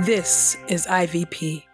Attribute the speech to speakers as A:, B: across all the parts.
A: This is IVP.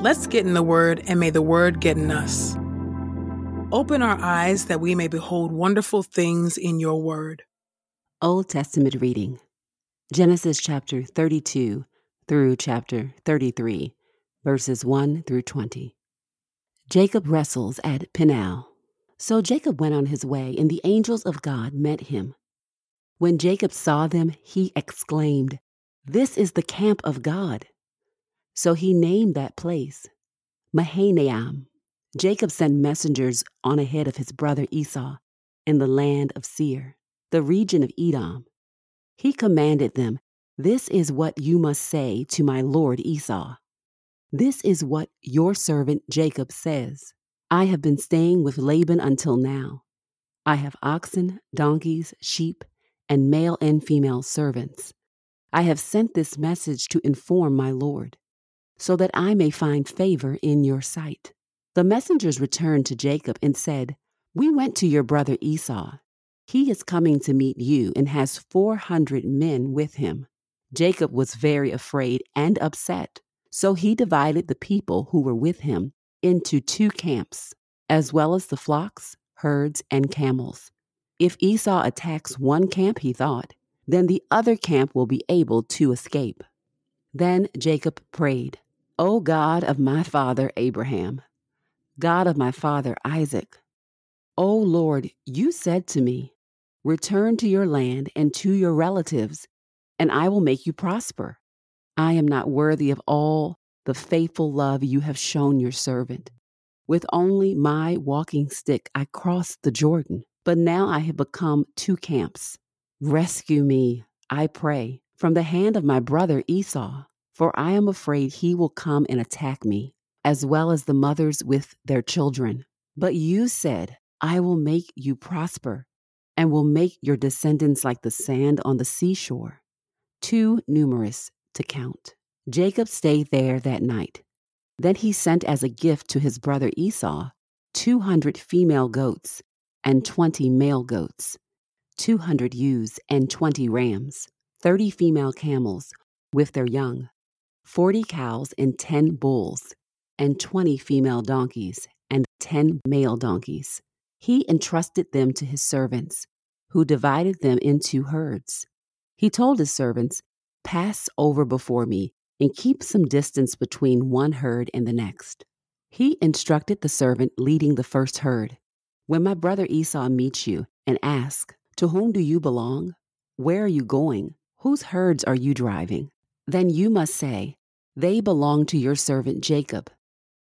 A: Let's get in the Word, and may the Word get in us. Open our eyes that we may behold wonderful things in your Word.
B: Old Testament reading Genesis chapter 32 through chapter 33, verses 1 through 20. Jacob wrestles at Peniel. So Jacob went on his way, and the angels of God met him. When Jacob saw them, he exclaimed, This is the camp of God. So he named that place Mahanaim. Jacob sent messengers on ahead of his brother Esau in the land of Seir, the region of Edom. He commanded them, This is what you must say to my lord Esau. This is what your servant Jacob says I have been staying with Laban until now. I have oxen, donkeys, sheep, and male and female servants. I have sent this message to inform my lord so that I may find favor in your sight. The messengers returned to Jacob and said, We went to your brother Esau. He is coming to meet you and has 400 men with him. Jacob was very afraid and upset, so he divided the people who were with him into two camps, as well as the flocks, herds, and camels. If Esau attacks one camp, he thought, then the other camp will be able to escape. Then Jacob prayed. O God of my father Abraham, God of my father Isaac, O Lord, you said to me, Return to your land and to your relatives, and I will make you prosper. I am not worthy of all the faithful love you have shown your servant. With only my walking stick, I crossed the Jordan, but now I have become two camps. Rescue me, I pray, from the hand of my brother Esau for I am afraid he will come and attack me, as well as the mothers with their children. But you said, I will make you prosper, and will make your descendants like the sand on the seashore, too numerous to count. Jacob stayed there that night. Then he sent as a gift to his brother Esau 200 female goats and 20 male goats, 200 ewes and 20 rams, 30 female camels with their young, 40 cows and 10 bulls, and 20 female donkeys and 10 male donkeys. He entrusted them to his servants, who divided them into herds. He told his servants, Pass over before me and keep some distance between one herd and the next. He instructed the servant leading the first herd When my brother Esau meets you and asks, To whom do you belong? Where are you going? Whose herds are you driving? Then you must say, They belong to your servant Jacob.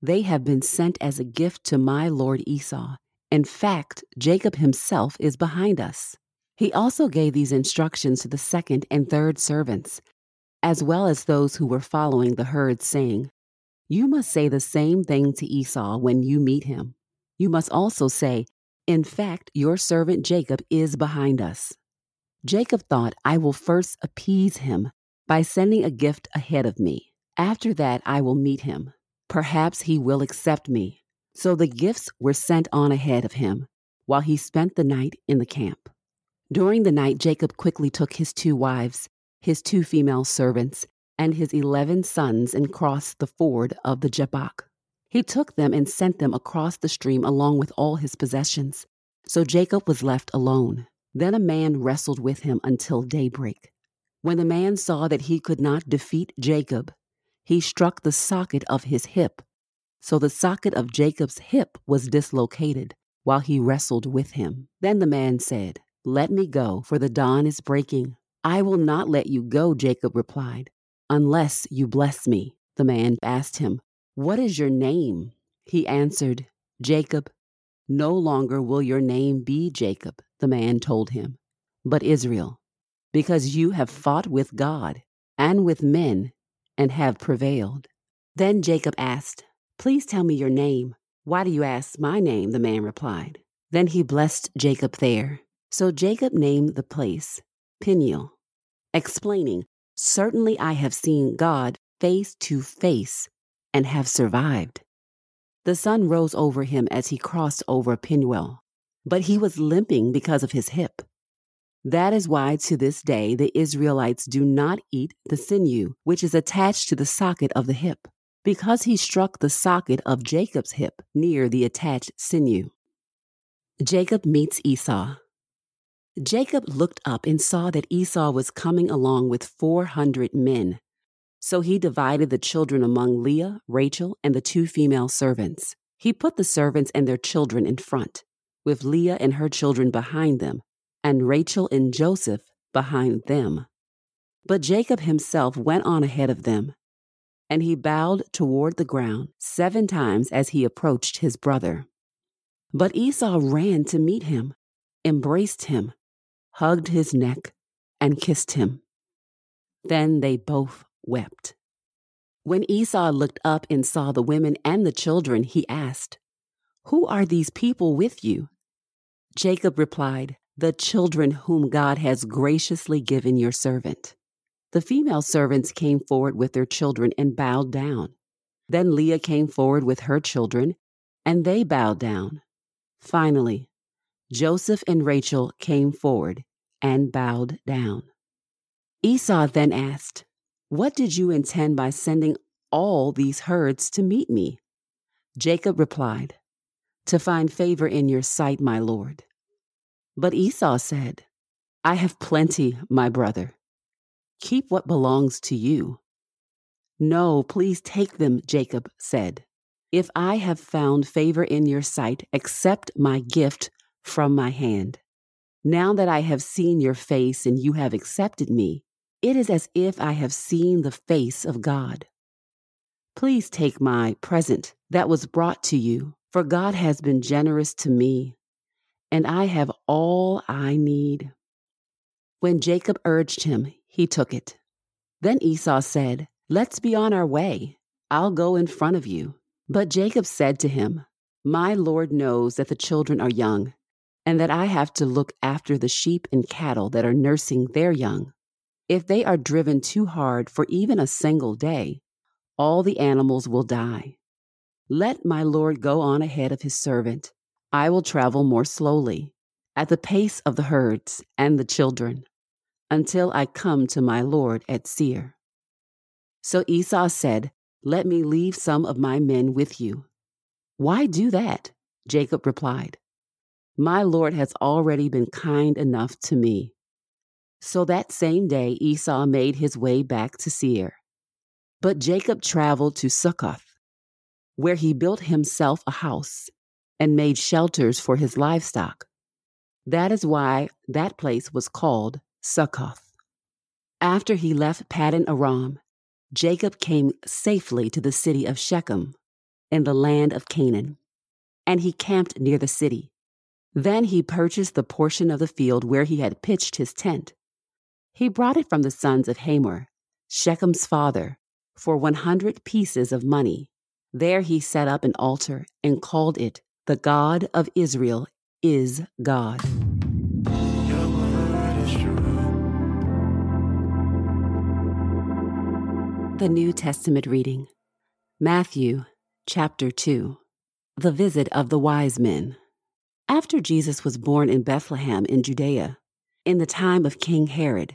B: They have been sent as a gift to my lord Esau. In fact, Jacob himself is behind us. He also gave these instructions to the second and third servants, as well as those who were following the herd, saying, You must say the same thing to Esau when you meet him. You must also say, In fact, your servant Jacob is behind us. Jacob thought, I will first appease him by sending a gift ahead of me. After that, I will meet him. Perhaps he will accept me. So the gifts were sent on ahead of him while he spent the night in the camp. During the night, Jacob quickly took his two wives, his two female servants, and his eleven sons and crossed the ford of the Jabbok. He took them and sent them across the stream along with all his possessions. So Jacob was left alone. Then a man wrestled with him until daybreak. When the man saw that he could not defeat Jacob, he struck the socket of his hip. So the socket of Jacob's hip was dislocated while he wrestled with him. Then the man said, Let me go, for the dawn is breaking. I will not let you go, Jacob replied, unless you bless me. The man asked him, What is your name? He answered, Jacob. No longer will your name be Jacob, the man told him, but Israel, because you have fought with God and with men and have prevailed. Then Jacob asked, Please tell me your name. Why do you ask my name? The man replied. Then he blessed Jacob there. So Jacob named the place Peniel, explaining, Certainly I have seen God face to face and have survived. The sun rose over him as he crossed over Peniel, but he was limping because of his hip. That is why to this day the Israelites do not eat the sinew, which is attached to the socket of the hip, because he struck the socket of Jacob's hip near the attached sinew. Jacob meets Esau. Jacob looked up and saw that Esau was coming along with 400 men. So he divided the children among Leah, Rachel, and the two female servants. He put the servants and their children in front, with Leah and her children behind them, and Rachel and Joseph behind them. But Jacob himself went on ahead of them, and he bowed toward the ground seven times as he approached his brother. But Esau ran to meet him, embraced him, hugged his neck, and kissed him. Then they both wept. When Esau looked up and saw the women and the children, he asked, Who are these people with you? Jacob replied, The children whom God has graciously given your servant. The female servants came forward with their children and bowed down. Then Leah came forward with her children, and they bowed down. Finally, Joseph and Rachel came forward and bowed down. Esau then asked, what did you intend by sending all these herds to meet me? Jacob replied, To find favor in your sight, my lord. But Esau said, I have plenty, my brother. Keep what belongs to you. No, please take them, Jacob said. If I have found favor in your sight, accept my gift from my hand. Now that I have seen your face and you have accepted me, it is as if I have seen the face of God. Please take my present that was brought to you, for God has been generous to me, and I have all I need. When Jacob urged him, he took it. Then Esau said, Let's be on our way. I'll go in front of you. But Jacob said to him, My Lord knows that the children are young, and that I have to look after the sheep and cattle that are nursing their young. If they are driven too hard for even a single day, all the animals will die. Let my Lord go on ahead of his servant. I will travel more slowly, at the pace of the herds and the children, until I come to my Lord at Seir. So Esau said, Let me leave some of my men with you. Why do that? Jacob replied. My Lord has already been kind enough to me. So that same day Esau made his way back to Seir. But Jacob traveled to Succoth, where he built himself a house and made shelters for his livestock. That is why that place was called Succoth. After he left Paddan Aram, Jacob came safely to the city of Shechem in the land of Canaan, and he camped near the city. Then he purchased the portion of the field where he had pitched his tent he brought it from the sons of Hamor, Shechem's father, for 100 pieces of money. There he set up an altar and called it, The God of Israel is God. The New Testament reading Matthew chapter 2 The Visit of the Wise Men. After Jesus was born in Bethlehem in Judea, in the time of King Herod,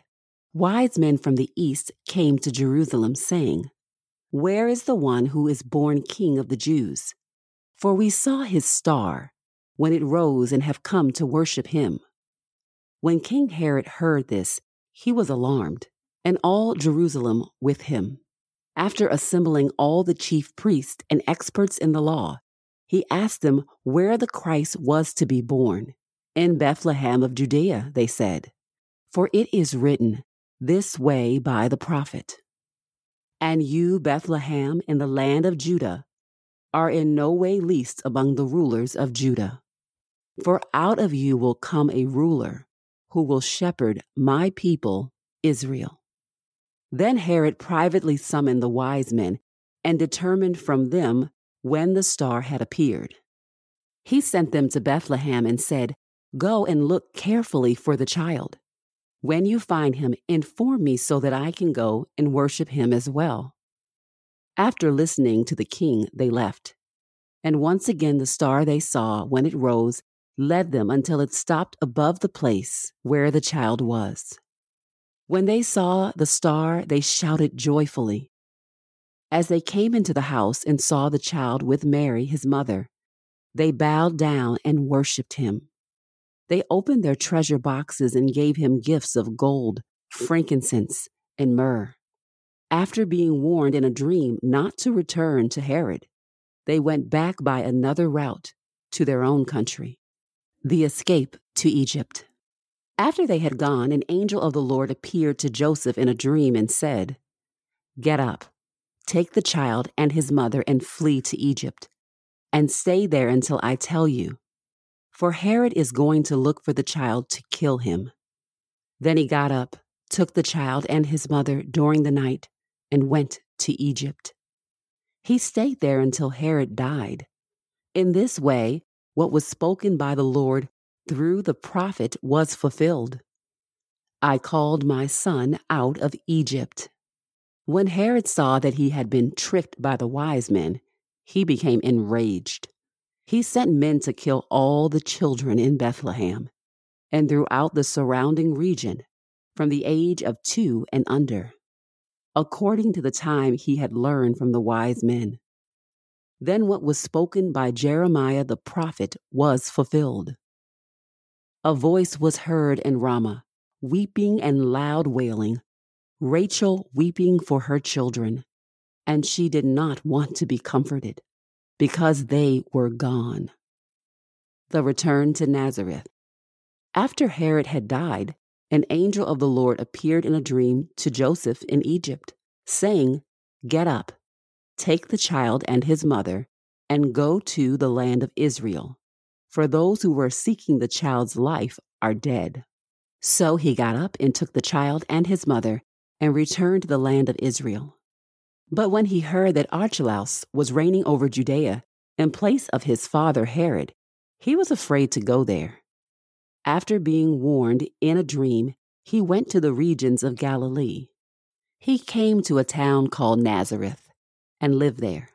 B: wise men from the east came to Jerusalem, saying, Where is the one who is born king of the Jews? For we saw his star when it rose and have come to worship him. When King Herod heard this, he was alarmed, and all Jerusalem with him. After assembling all the chief priests and experts in the law, he asked them where the Christ was to be born. In Bethlehem of Judea, they said, for it is written this way by the prophet. And you, Bethlehem, in the land of Judah, are in no way least among the rulers of Judah. For out of you will come a ruler who will shepherd my people, Israel. Then Herod privately summoned the wise men and determined from them when the star had appeared. He sent them to Bethlehem and said, Go and look carefully for the child. When you find him, inform me so that I can go and worship him as well. After listening to the king, they left. And once again, the star they saw when it rose led them until it stopped above the place where the child was. When they saw the star, they shouted joyfully. As they came into the house and saw the child with Mary, his mother, they bowed down and worshipped him. They opened their treasure boxes and gave him gifts of gold, frankincense, and myrrh. After being warned in a dream not to return to Herod, they went back by another route to their own country. The escape to Egypt. After they had gone, an angel of the Lord appeared to Joseph in a dream and said, Get up, take the child and his mother and flee to Egypt, and stay there until I tell you, for Herod is going to look for the child to kill him. Then he got up, took the child and his mother during the night, and went to Egypt. He stayed there until Herod died. In this way, what was spoken by the Lord through the prophet was fulfilled. I called my son out of Egypt. When Herod saw that he had been tricked by the wise men, he became enraged. He sent men to kill all the children in Bethlehem and throughout the surrounding region from the age of two and under, according to the time he had learned from the wise men. Then what was spoken by Jeremiah the prophet was fulfilled. A voice was heard in Ramah, weeping and loud wailing, Rachel weeping for her children, and she did not want to be comforted, because they were gone. The return to Nazareth. After Herod had died, an angel of the Lord appeared in a dream to Joseph in Egypt, saying, Get up Take the child and his mother and go to the land of Israel, for those who were seeking the child's life are dead. So he got up and took the child and his mother and returned to the land of Israel. But when he heard that Archelaus was reigning over Judea in place of his father Herod, he was afraid to go there. After being warned in a dream, he went to the regions of Galilee. He came to a town called Nazareth and lived there.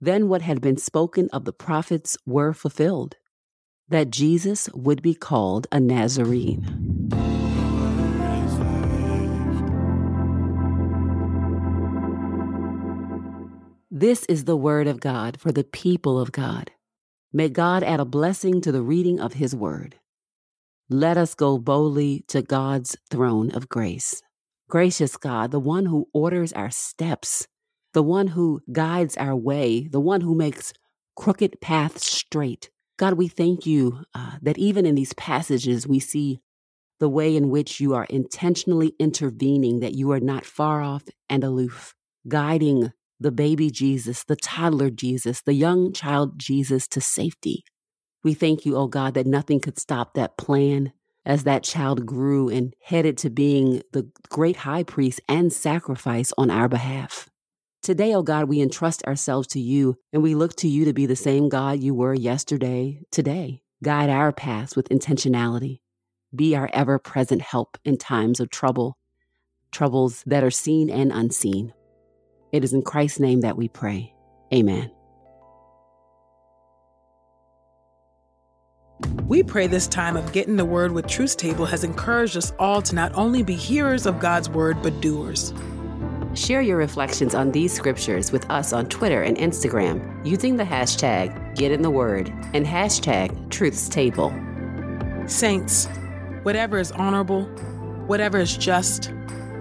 B: Then what had been spoken of the prophets were fulfilled that Jesus would be called a Nazarene. This is the word of God for the people of God. May God add a blessing to the reading of his word. Let us go boldly to God's throne of grace. Gracious God, the one who orders our steps, the one who guides our way, the one who makes crooked paths straight. God, we thank you uh, that even in these passages, we see the way in which you are intentionally intervening, that you are not far off and aloof, guiding the baby Jesus, the toddler Jesus, the young child Jesus to safety. We thank you, oh God, that nothing could stop that plan as that child grew and headed to being the great high priest and sacrifice on our behalf. Today, oh God, we entrust ourselves to you and we look to you to be the same God you were yesterday, today. Guide our paths with intentionality. Be our ever present help in times of trouble, troubles that are seen and unseen. It is in Christ's name that we pray. Amen.
A: We pray this time of getting the word with Truth Table has encouraged us all to not only be hearers of God's word, but doers.
B: Share your reflections on these scriptures with us on Twitter and Instagram using the hashtag GetInTheWord and hashtag Truths Table.
A: Saints, whatever is honorable, whatever is just,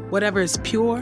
A: whatever is pure,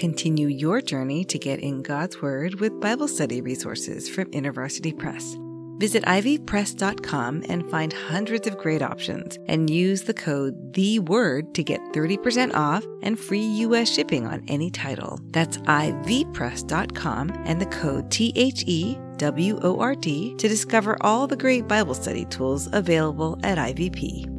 C: Continue your journey to get in God's Word with Bible study resources from InterVarsity Press. Visit ivpress.com and find hundreds of great options and use the code The Word to get 30% off and free US shipping on any title. That's ivpress.com and the code T H E W O R D to discover all the great Bible study tools available at IVP.